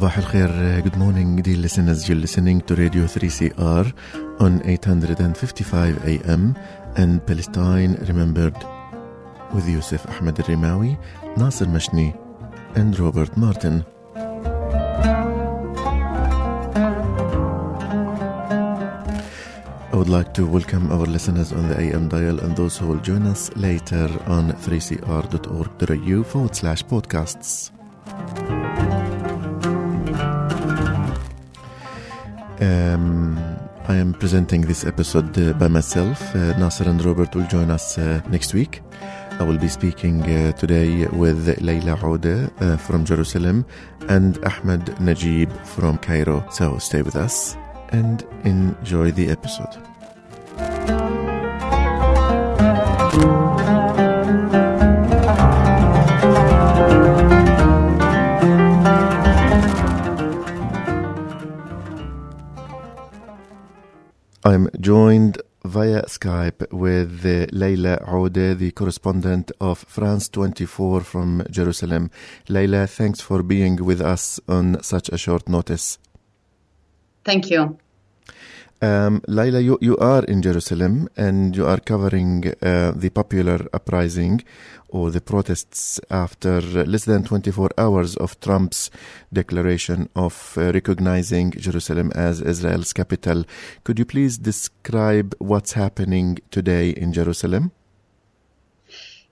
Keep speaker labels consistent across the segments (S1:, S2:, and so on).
S1: Al khair, good morning, dear listeners. You're listening to Radio 3CR on 855 AM and Palestine Remembered with Yusuf Ahmed Rimawi, Nasser Mashni, and Robert Martin. I would like to welcome our listeners on the AM dial and those who will join us later on 3cr.org.au forward slash podcasts. Um, I am presenting this episode uh, by myself. Uh, Nasser and Robert will join us uh, next week. I will be speaking uh, today with Leila Odeh uh, from Jerusalem and Ahmed Najib from Cairo. So stay with us and enjoy the episode. I'm joined via Skype with uh, Leila Odeh, the correspondent of France 24 from Jerusalem. Leila, thanks for being with us on such a short notice.
S2: Thank you.
S1: Um, Leila, you, you are in Jerusalem and you are covering uh, the popular uprising or the protests after less than 24 hours of Trump's declaration of uh, recognizing Jerusalem as Israel's capital. Could you please describe what's happening today in Jerusalem?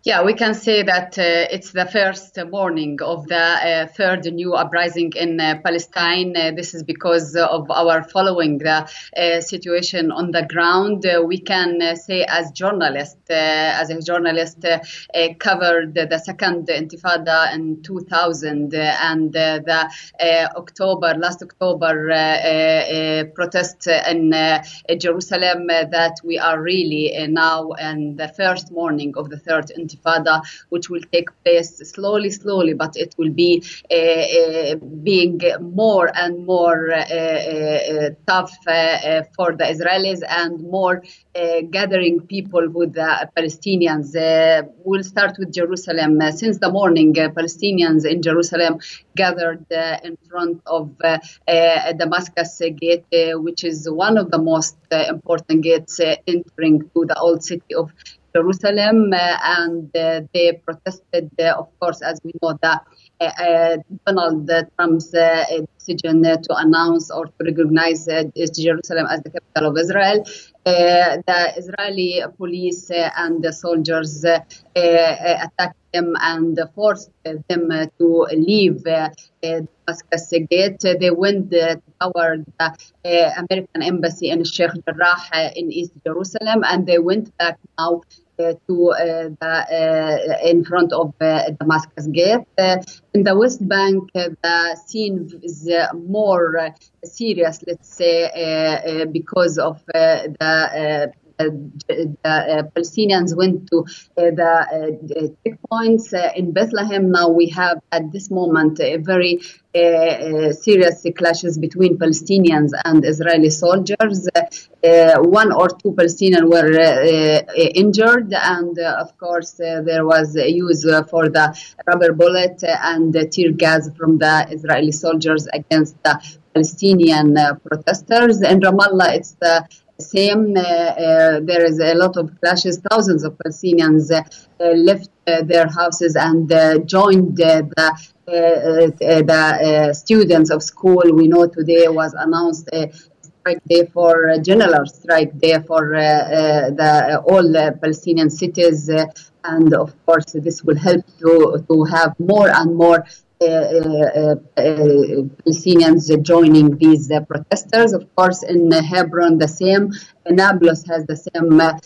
S2: Yeah, we can say that uh, it's the first morning of the uh, third new uprising in uh, Palestine. Uh, this is because of our following the uh, situation on the ground. Uh, we can uh, say, as journalists, uh, as a journalist, uh, covered the second Intifada in 2000 and the October, last October protests in Jerusalem. that we are really now in the first morning of the third Intifada intifada, which will take place slowly, slowly, but it will be uh, uh, being more and more uh, tough for the Israelis and more gathering people with the Palestinians. we'll start with Jerusalem. since the morning, Palestinians in Jerusalem gathered in front of Damascus Gate, which is one of the most important gates entering to the old city of Jerusalem, uh, and uh, they protested, uh, of course, as we know, that uh, uh, Donald Trump's uh, decision to announce or to recognize Jerusalem as the capital of Israel. the Israeli police and the soldiers attacked them and forced them to leave Damascus Gate. They went toward the American embassy in Sheikh Jarrah in East Jerusalem, and they went back now Uh, to uh, the, uh, in front of uh, Damascus Gate. Uh, in the West Bank, the scene is more serious, let's say, because of the the uh, Palestinians went to uh, the uh, checkpoints in Bethlehem. Now we have at this moment a very serious clashes between Palestinians and Israeli soldiers. one or two Palestinians were injured, and of course there was use for the rubber bullet and tear gas from the Israeli soldiers against the Palestinian uh, protesters. In Ramallah, it's the same. Uh, uh, there is a lot of clashes. Thousands of Palestinians uh, left their houses and joined the the students of school. We know today was announced strike day for general strike day for uh, uh, the all Palestinian cities, and of course this will help to to have more and more Palestinians joining these protesters. Of course, in Hebron, the same. Nablus has the same uh,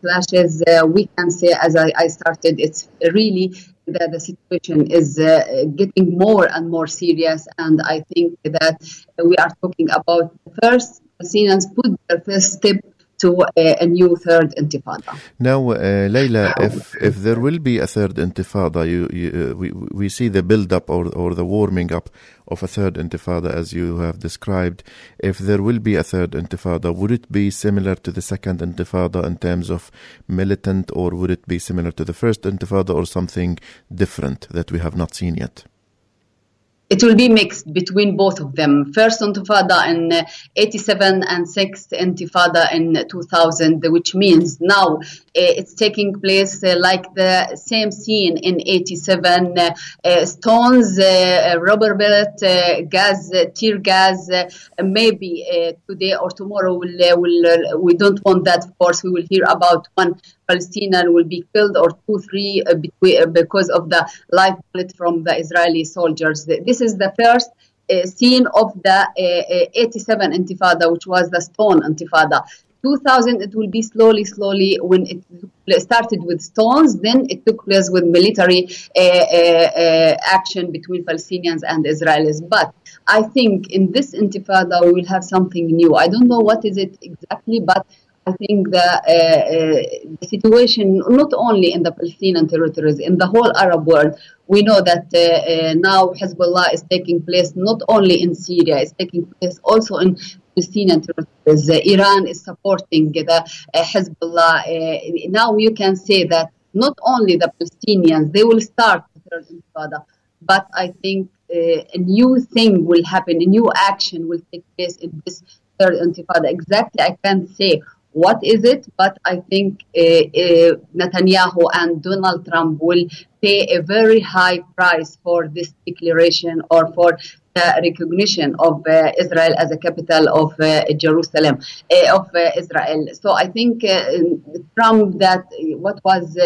S2: clashes. Uh, we can say, as I, I, started, it's really that the situation is uh, getting more and more serious, and I think that we are talking about the first Palestinians put their first step to a, a new third intifada.
S1: Now, uh, Leila, if if there will be a third intifada, you, you uh, we we see the build up or or the warming up of a third intifada as you have described. If there will be a third intifada, would it be similar to the second intifada in terms of militant, or would it be similar to the first intifada, or something different that we have not seen yet?
S2: It will be mixed between both of them. First Intifada in uh, 87 and sixth Intifada in 2000, which means now uh, it's taking place uh, like the same scene in 87. Uh, uh, stones, rubber bullet, gas, tear gas. maybe today or tomorrow we'll, we'll, we don't want that. Of course, we will hear about one Palestinian will be killed or two, three uh, uh, because of the live bullet from the Israeli soldiers. This is the first uh, scene of the uh, 87 Intifada, which was the stone Intifada. 2000, it will be slowly, slowly when it started with stones, then it took place with military uh, uh, action between Palestinians and Israelis. But I think in this Intifada, we will have something new. I don't know what is it exactly, but I think the, uh, uh, the situation, not only in the Palestinian territories, in the whole Arab world, we know that uh, uh now Hezbollah is taking place not only in Syria, it's taking place also in Palestinian territories. Uh, Iran is supporting the uh, Hezbollah. now you can say that not only the Palestinians, they will start the third intifada, but I think a new thing will happen, a new action will take place in this third intifada. Exactly, I can't say what is it, but I think uh, uh, Netanyahu and Donald Trump will pay a very high price for this declaration or for recognition of uh, Israel as a capital of uh, Jerusalem, uh, of uh, Israel. So I think from that what was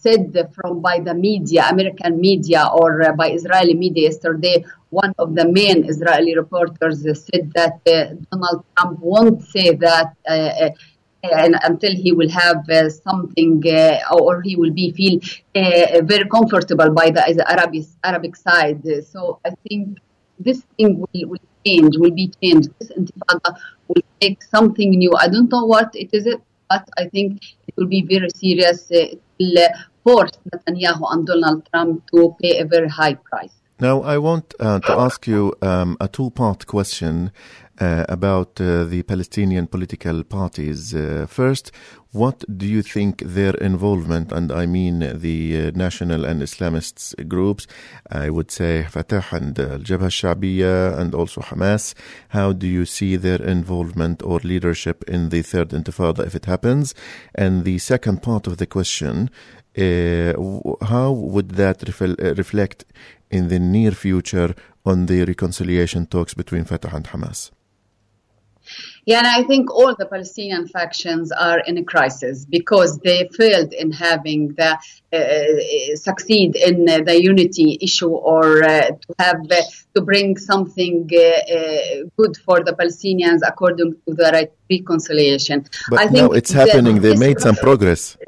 S2: said from by the media, American media or by Israeli media yesterday, one of the main Israeli reporters said that Donald Trump won't say that and until he will have uh, something uh, or he will be feel uh, very comfortable by the Arabic Arabic side. So I think this thing will, will change, will be changed. This intifada will take something new. I don't know what it is, but I think it will be very serious. It will force Netanyahu and Donald Trump to pay a very high price.
S1: Now, I want uh, to ask you um, a two part question uh, about uh, the Palestinian political parties. Uh, first, what do you think their involvement, and I mean the uh, national and Islamist groups, I would say Fatah and Al Jabha Shabiya and also Hamas, how do you see their involvement or leadership in the third intifada if it happens? And the second part of the question, uh, how would that refl- reflect in the near future on the reconciliation talks between Fatah and Hamas?
S2: Yeah, and I think all the Palestinian factions are in a crisis because they failed in having the uh, succeed in uh, the unity issue or uh, to have uh, to bring something uh, uh, good for the Palestinians according to the right reconciliation.
S1: But I now it's happening. They made some progress.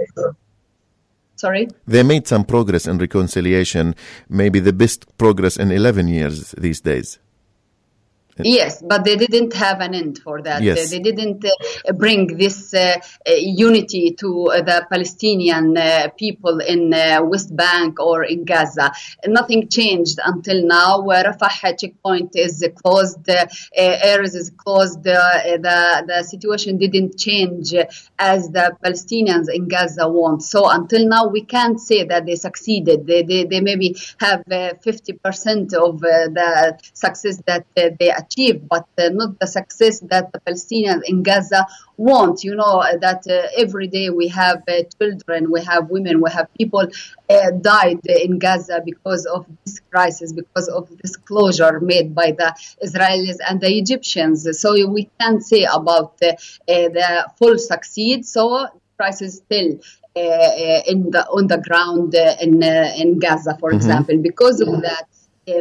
S2: Sorry?
S1: They made some progress in reconciliation, maybe the best progress in 11 years these days.
S2: Yes, but they didn't have an end for that.
S1: Yes.
S2: They didn't uh, bring this uh, uh unity to uh, the Palestinian uh, people in uh, West Bank or in Gaza. Nothing changed until now. Where Rafah checkpoint is closed, Erez is closed. the, the situation didn't change as the Palestinians in Gaza want. So until now, we can't say that they succeeded. They, they, they maybe have 50% of the success that they achieved achieve, but uh, not the success that the Palestinians in Gaza want. You know, uh, that uh, every day we have children, we have women, we have people died in Gaza because of this crisis, because of this closure made by the Israelis and the Egyptians. So we can't say about the full succeed. So crisis still uh, in the on the ground uh, in uh, in Gaza, for mm-hmm. example. Because of that,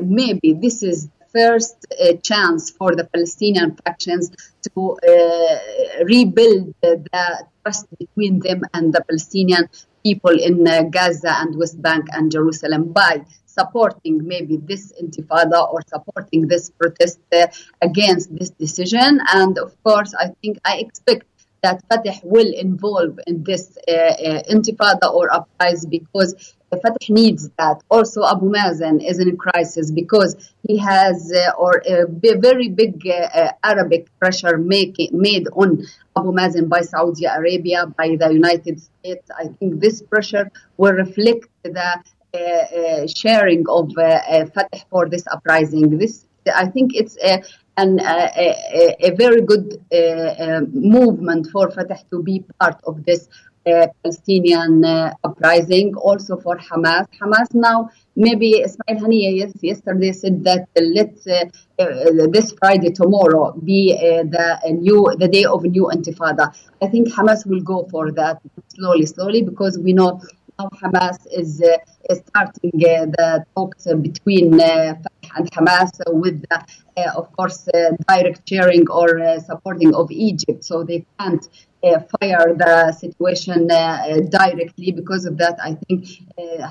S2: maybe this is first uh, chance for the Palestinian factions to uh, rebuild the trust between them and the Palestinian people in Gaza and West Bank and Jerusalem by supporting maybe this intifada or supporting this protest uh, against this decision. And of course, I think I expect that Fatah will involve in this uh, uh, intifada or uprising because Fatah needs that. Also, Abu Mazen is in a crisis because he has uh, or a very big uh, uh, Arabic pressure make, made on Abu Mazen by Saudi Arabia, by the United States. I think this pressure will reflect the uh, uh, sharing of uh, Fatah for this uprising. This, I think, it's a, an, a, a, very good movement for Fatah to be part of this Palestinian uprising. Also for Hamas. Hamas now maybe Ismail Haniya yes, yesterday said that uh, let's uh, uh, this Friday tomorrow be the new the day of new intifada. I think Hamas will go for that slowly, slowly because we know now Hamas is uh, starting uh, the talks between uh, Fatah and Hamas with, of course, direct sharing or supporting of Egypt. So they can't uh, fire the situation uh, directly. Because of that, I think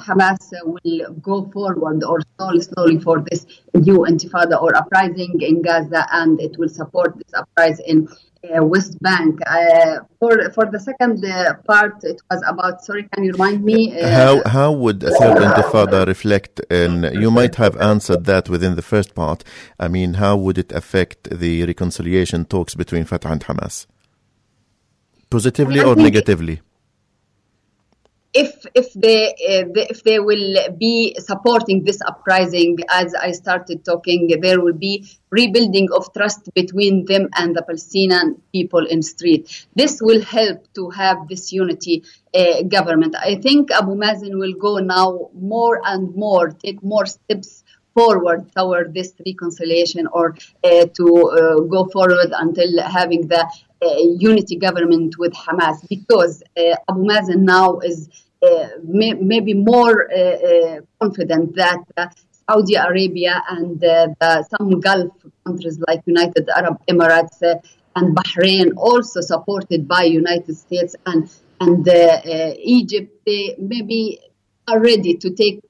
S2: Hamas will go forward or slowly, slowly for this new intifada or uprising in Gaza, and it will support this uprising in uh, West Bank. Uh, for for the second uh, part, it was about. Sorry, can you remind me?
S1: how how would a third intifada reflect? And you might have answered that within the first part. I mean, how would it affect the reconciliation talks between Fatah and Hamas? Positively or negatively?
S2: If if they, uh, if they will be supporting this uprising as I started talking, there will be rebuilding of trust between them and the Palestinian people in street. This will help to have this unity uh, government. I think Abu Mazen will go now more and more, take more steps forward toward this reconciliation or uh, to uh, go forward until having the Uh, unity government with Hamas because uh, Abu Mazen now is uh, may, maybe more uh, uh, confident that Saudi Arabia and the, some Gulf countries like United Arab Emirates and Bahrain, also supported by United States and and Egypt, they maybe are ready to take uh,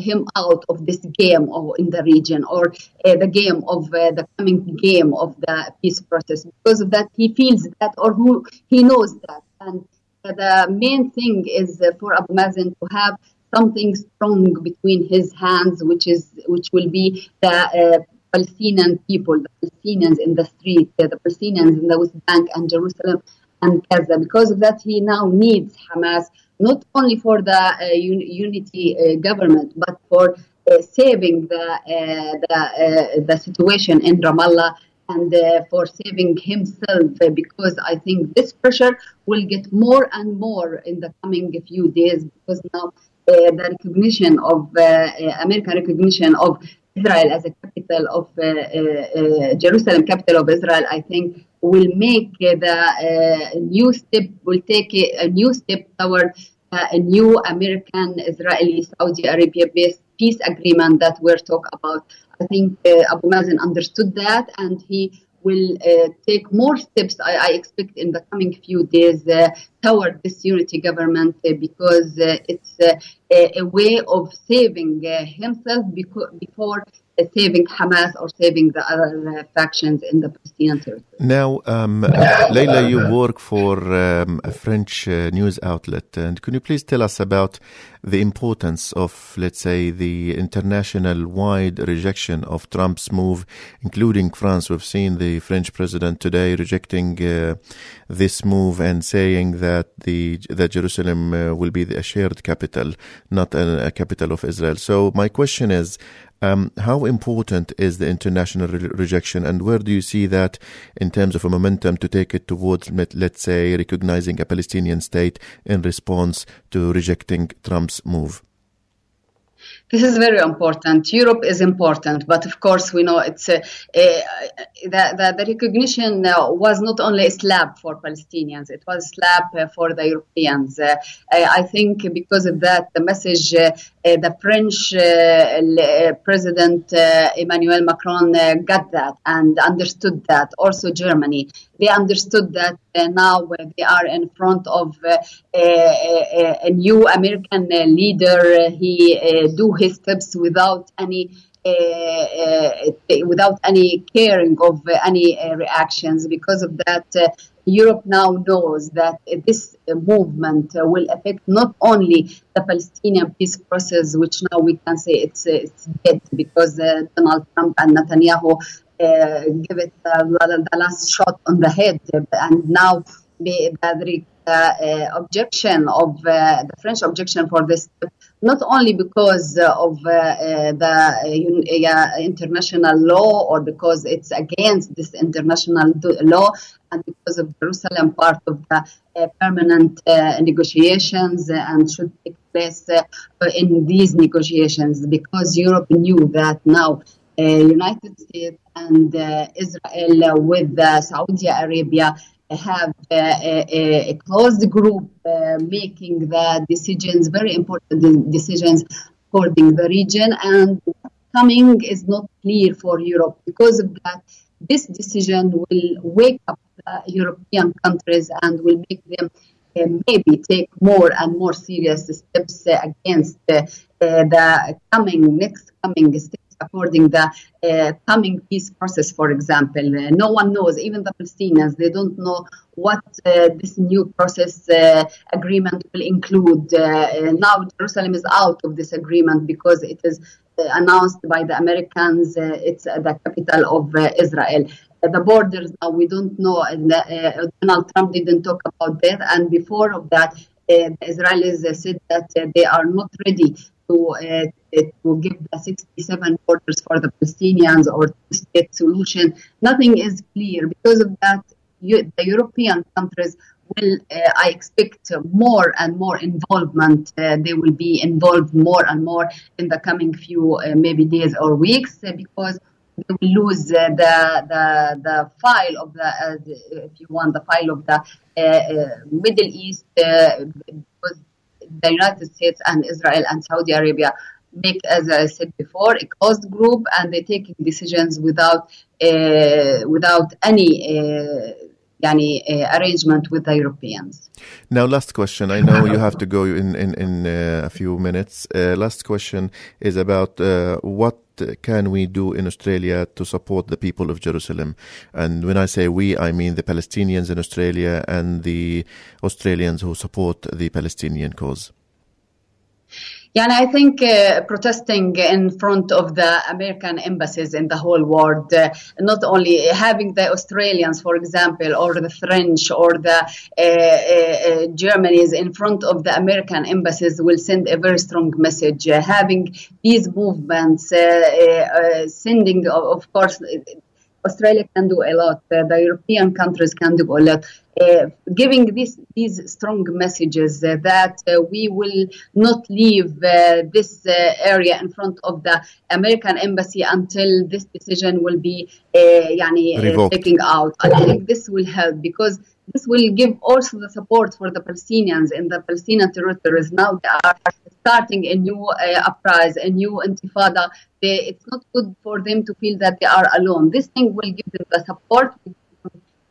S2: him out of this game or in the region or uh, the game of uh, the coming game of the peace process because of that he feels that or who he knows that and the main thing is for Abu Mazen to have something strong between his hands which is which will be the Palestinian people, the Palestinians in the street, the Palestinians in the West Bank and Jerusalem and Gaza. Because of that, he now needs Hamas not only for the uh, un- unity uh, government, but for uh, saving the the, the situation in Ramallah and uh, for saving himself because I think this pressure will get more and more in the coming few days because now uh, the recognition of American recognition of Israel as a capital of Jerusalem, capital of Israel, I think will make the uh, new step, will take a, new step toward uh, a new American, Israeli, Saudi Arabia based peace agreement that we're talking about. I think uh, Abu Mazen understood that and he will uh, take more steps, I, I, expect, in the coming few days uh, toward this unity government uh, because it's a, a, way of saving himself before saving Hamas or saving the other uh, factions in the Palestinian territory.
S1: Now, um, Leila, you work for um, a French uh, news outlet, and can you please tell us about the importance of, let's say, the international wide rejection of Trump's move, including France? We've seen the French president today rejecting uh, this move and saying that the that Jerusalem uh, will be a shared capital, not a, a capital of Israel. So, my question is. Um, how important is the international re- rejection, and where do you see that in terms of a momentum to take it towards, let's say, recognizing a Palestinian state in response to rejecting Trump's move?
S2: This is very important. Europe is important, but of course we know it's uh, uh, the, the, recognition uh, was not only a slap for Palestinians; it was a slap for the Europeans. I think because of that, the message the French President Emmanuel Macron got that and understood that. Also, Germany, they understood that now they are in front of a, new American leader. He do his steps without any without any caring of any reactions. Because of that, Europe now knows that this movement will affect not only the Palestinian peace process, which now we can say it's, it's dead because Donald Trump and Netanyahu uh, give it uh, the last shot on the head, and now the, the uh, objection of the French objection for this not only because uh, of uh, uh, the international law or because it's against this international law and because of Jerusalem part of the permanent negotiations and should take place in these negotiations because Europe knew that now uh, United States and uh, Israel with uh, Saudi Arabia have a, a, closed group uh, making the decisions, very important decisions according the region, and coming is not clear for Europe. Because of that, this decision will wake up the European countries and will make them uh, maybe take more and more serious steps uh, against uh, the coming next coming steps according the uh, coming peace process, for example. Uh, no one knows, even the Palestinians, they don't know what uh, this new process uh, agreement will include. Uh, now Jerusalem is out of this agreement because it is uh, announced by the Americans. it's the capital of Israel the borders now we don't know and uh, Donald Trump didn't talk about that and before of that uh, the Israelis uh, said that they are not ready to, uh, to give the 67 borders for the Palestinians or two-state solution. Nothing is clear. Because of that, you, the European countries will, uh, I expect, more and more involvement. Uh, they will be involved more and more in the coming few, uh, maybe days or weeks, uh, because they will lose uh, the, the the file of the, if you want, the file of the Middle East, because the United States and Israel and Saudi Arabia make, as I said before, a closed group, and they're taking decisions without uh, without any. Yani, uh, arrangement with the Europeans.
S1: Now, last question. I know you have to go in in, in uh, a few minutes. Uh, last question is about uh, what can we do in Australia to support the people of Jerusalem? And when I say we, I mean the Palestinians in Australia and the Australians who support the Palestinian cause.
S2: Yeah, and I think uh, protesting in front of the American embassies in the whole world, uh, not only having the Australians, for example, or the French or the uh, uh, uh Germans in front of the American embassies will send a very strong message. Uh, having these movements, sending, of course, Australia can do a lot. the European countries can do a lot. Uh, giving this, these strong messages uh, that uh, we will not leave this area in front of the American embassy until this decision will be yani, taken out. I think this will help because this will give also the support for the Palestinians in the Palestinian territories. Now they are starting a new uh, uprising, a new intifada. They, it's not good for them to feel that they are alone. This thing will give them the support,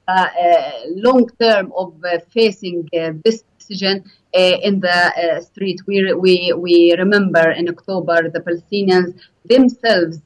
S2: Uh, uh, long term of uh, facing uh, this decision in the street. We, we, we remember in October the Palestinians themselves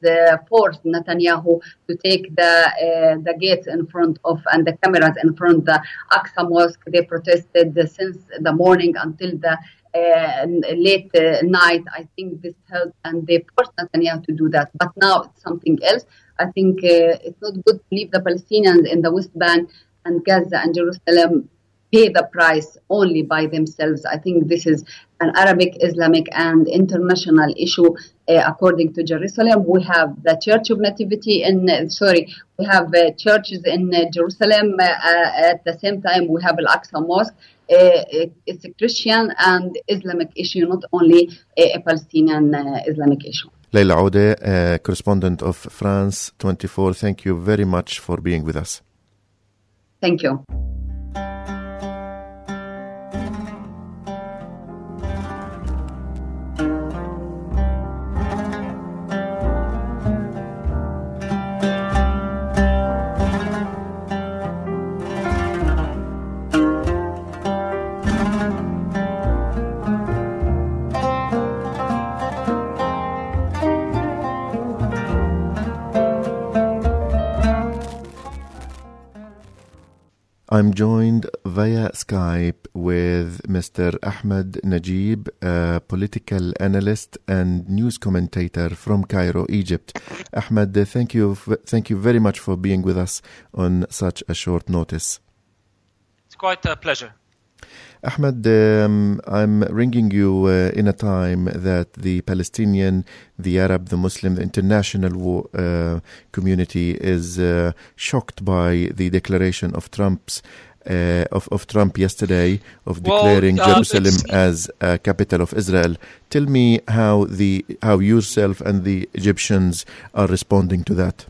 S2: forced Netanyahu to take the the gates in front of and the cameras in front of the Aqsa Mosque. They protested since the morning until the uh, late uh, night. I think this helped, and they forced Netanyahu to do that. But now it's something else. I think uh, it's not good to leave the Palestinians in the West Bank and Gaza and Jerusalem pay the price only by themselves. I think this is an Arabic, Islamic, and international issue. Uh, according to Jerusalem, we have the Church of Nativity in uh, sorry, we have uh, churches in uh, Jerusalem. At the same time, we have Al Aqsa Mosque. Uh, uh, it's a Christian and Islamic issue, not only uh, a Palestinian Islamic issue.
S1: Leila Odeh, uh, correspondent of France 24, thank you very much for being with us.
S2: Thank you.
S1: I'm joined via Skype with Mr. Ahmed Najib, a political analyst and news commentator from Cairo, Egypt. Ahmed, thank you, thank you very much for being with us on such a short notice.
S3: It's quite a pleasure.
S1: Ahmed, um, I'm ringing you uh, in a time that the Palestinian, the Arab, the Muslim, the international uh, community is uh, shocked by the declaration of Trump's uh, of, of Trump yesterday of declaring well, uh, Jerusalem as a capital of Israel. Tell me how the how yourself and the Egyptians are responding to that.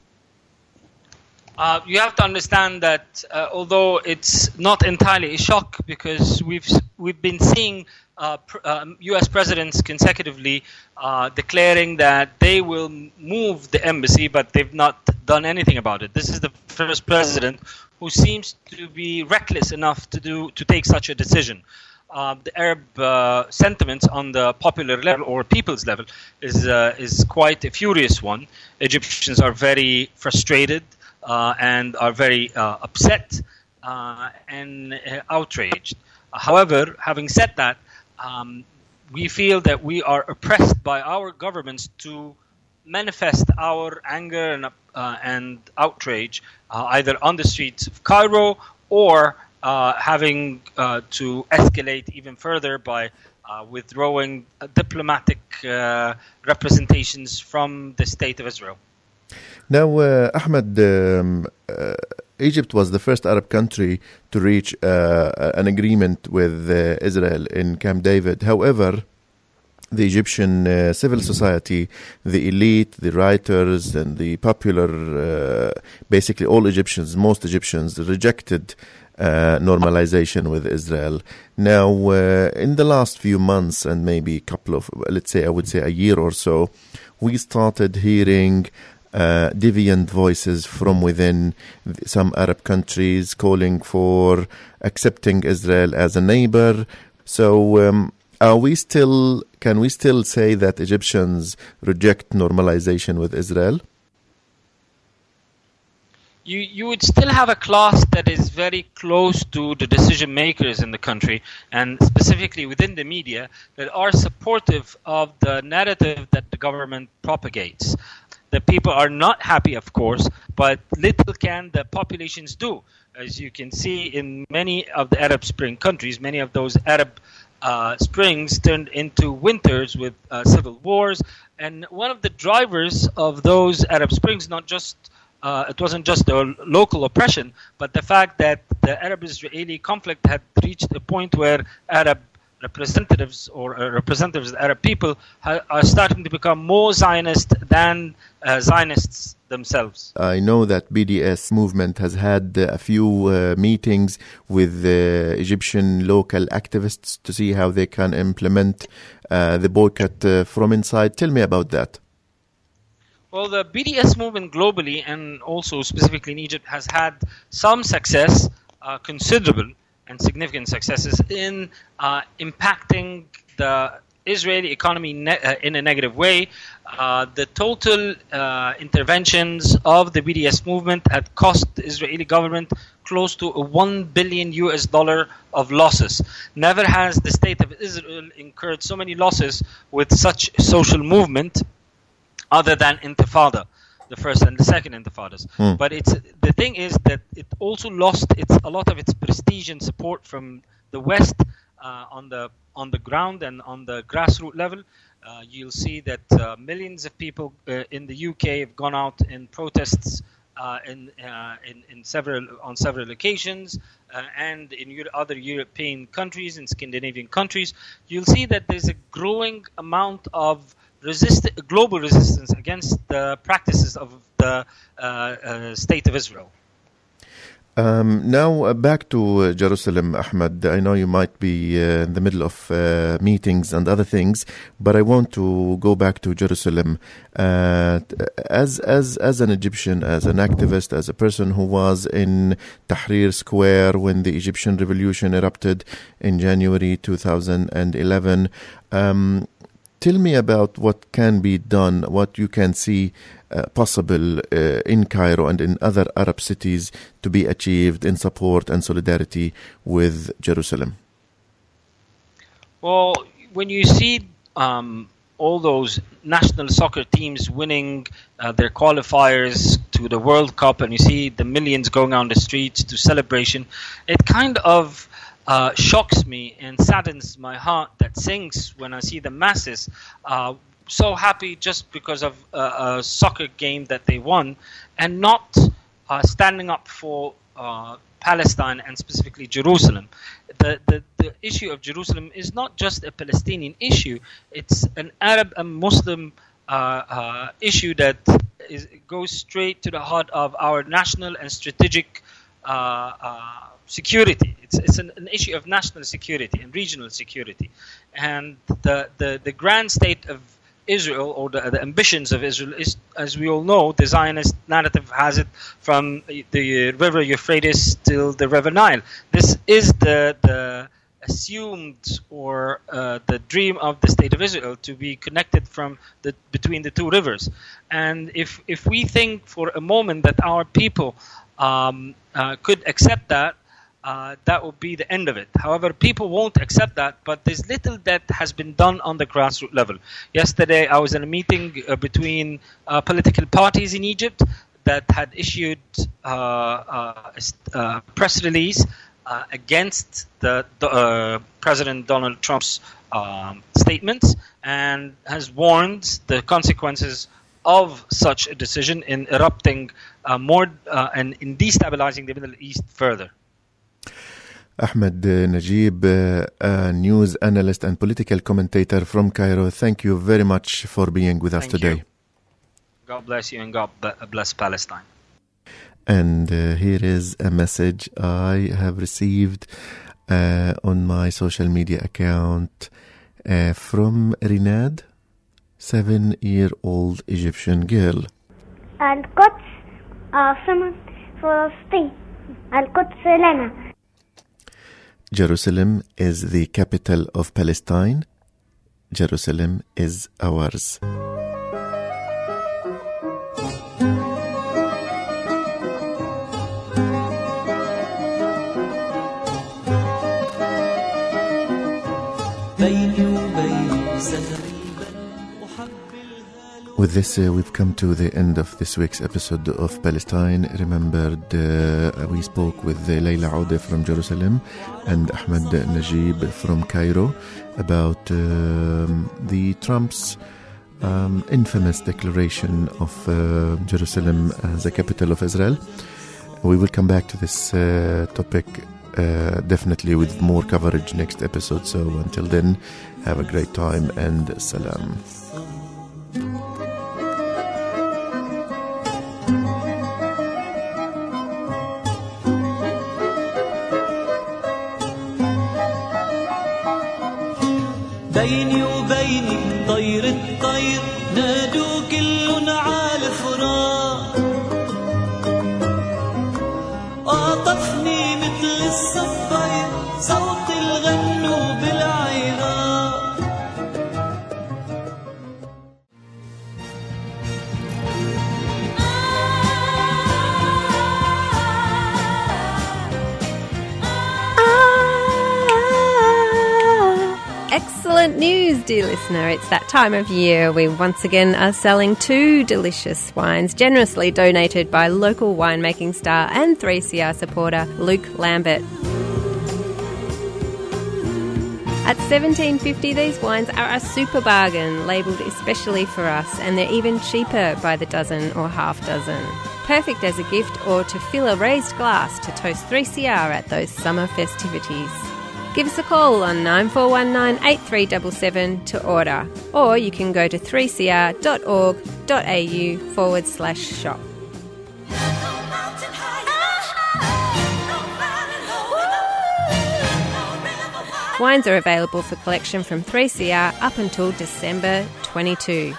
S3: Uh, you have to understand that uh, although it's not entirely a shock because we've we've been seeing uh, pr- U.S. Um, presidents consecutively uh, declaring that they will move the embassy, but they've not done anything about it. This is the first president who seems to be reckless enough to do to take such a decision. Uh, the Arab uh, sentiment on the popular level or people's level is is quite a furious one. Egyptians are very frustrated and are very uh, upset uh, and outraged. However, having said that, um, we feel that we are oppressed by our governments to manifest our anger and, uh, and outrage uh, either on the streets of Cairo or uh, having to escalate even further by withdrawing diplomatic representations from the state of Israel.
S1: Now, uh, Ahmed, um, uh, Egypt was the first Arab country to reach uh, an agreement with uh, Israel in Camp David. However, the Egyptian uh, civil society, the elite, the writers, and the popular, uh, basically all Egyptians, most Egyptians, rejected uh, normalization with Israel. Now, uh, in the last few months and maybe a couple of, let's say, I would say a year or so, we started hearing uh, deviant voices from within some Arab countries calling for accepting Israel as a neighbor. So, um, are we still? Can we still say that Egyptians reject normalization with Israel?
S3: You, you would still have a class that is very close to the decision makers in the country and specifically within the media that are supportive of the narrative that the government propagates. The people are not happy, of course, but little can the populations do. As you can see in many of the Arab Spring countries, many of those Arab uh, springs turned into winters with uh, civil wars. And one of the drivers of those Arab Springs, not just uh, it wasn't just the local oppression, but the fact that the Arab-Israeli conflict had reached a point where Arab representatives or uh, representatives of the Arab people ha- are starting to become more Zionist than uh, Zionists themselves.
S1: I know that BDS movement has had uh, a few uh, meetings with the Egyptian local activists to see how they can implement uh, the boycott uh, from inside. Tell me about that.
S3: Well, the BDS movement globally and also specifically in Egypt has had some success, considerable and significant successes in uh, impacting the Israeli economy ne- uh, in a negative way. Uh, the total uh, interventions of the BDS movement had cost the Israeli government close to a 1 billion US dollar of losses. Never has the state of Israel incurred so many losses with such social movement other than Intifada the first and the second Intifadas. Mm. But it's the thing is that it also lost its a lot of its prestige and support from the West uh, on the on the ground and on the grassroots level. Uh, you'll see that uh, millions of people uh, in the UK have gone out in protests. Uh, in, uh, in, in several on several occasions, and in Euro- other European countries, in Scandinavian countries, you'll see that there's a growing amount of resist global resistance against the practices of the uh, uh, state of Israel.
S1: Um, now uh, back to uh, Jerusalem, Ahmed. I know you might be uh, in the middle of uh, meetings and other things, but I want to go back to Jerusalem. as as as an Egyptian, as an activist, as a person who was in Tahrir Square when the Egyptian Revolution erupted in January 2011. Um, tell me about what can be done, what you can see uh, possible uh, in Cairo and in other Arab cities to be achieved in support and solidarity with Jerusalem.
S3: Well, when you see um, all those national soccer teams winning uh, their qualifiers to the World Cup, and you see the millions going on the streets to celebration, it kind of uh, shocks me and saddens my heart that sinks when I see the masses uh, so happy just because of a, a, soccer game that they won, and not uh, standing up for uh, Palestine and specifically Jerusalem. The, the, the issue of Jerusalem is not just a Palestinian issue, it's an Arab and Muslim uh, uh, issue that is, goes straight to the heart of our national and strategic uh, uh, security. It's, it's an, an, issue of national security and regional security. And the, the, the grand state of Israel or the, the, ambitions of Israel is, as we all know, the Zionist narrative has it from the river Euphrates till the river Nile. This is the the assumed or uh, the dream of the state of Israel to be connected from the between the two rivers. And if if we think for a moment that our people um, uh, could accept that, uh, that would be the end of it. However, people won't accept that, but there's little that has been done on the grassroots level. Yesterday, I was in a meeting uh, between uh, political parties in Egypt that had issued uh, uh, a press release against the President Donald Trump's um, statements and has warned the consequences of such a decision in erupting more and in destabilizing the Middle East further.
S1: Ahmed Najib, uh, a news analyst and political commentator from Cairo. Thank you very much for being with us
S3: Thank
S1: today.
S3: You. God bless you and God bless Palestine.
S1: And uh, here is a message I have received uh, on my social media account uh, from Rinad, seven year old Egyptian girl.
S4: القدس عاصمة فلسطين القدس لنا
S1: Jerusalem is the capital of Palestine. Jerusalem is ours. With this, uh, we've come to the end of this week's episode of Palestine. Remembered, uh, we spoke with uh, Leila Odeh from Jerusalem and Ahmed Najib from Cairo about um, the Trump's um, infamous declaration of uh, Jerusalem as the capital of Israel. We will come back to this uh, topic uh, definitely with more coverage next episode. So until then, have a great time and salam.
S5: so news, dear listener. It's that time of year. We once again are selling two delicious wines generously donated by local winemaking star and 3CR supporter Luke Lambert. At 17.50 these wines are a super bargain, labelled especially for us, and they're even cheaper by the dozen or half dozen. Perfect as a gift or to fill a raised glass to toast 3CR at those summer festivities. Give us a call on 9419 8377 to order, or you can go to 3cr.org.au forward slash shop. Wines are available for collection from 3CR up until December 22.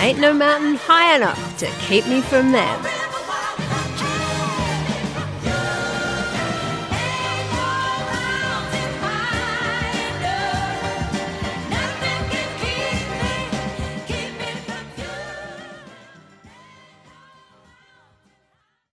S5: Ain't no mountain high enough to keep me from them.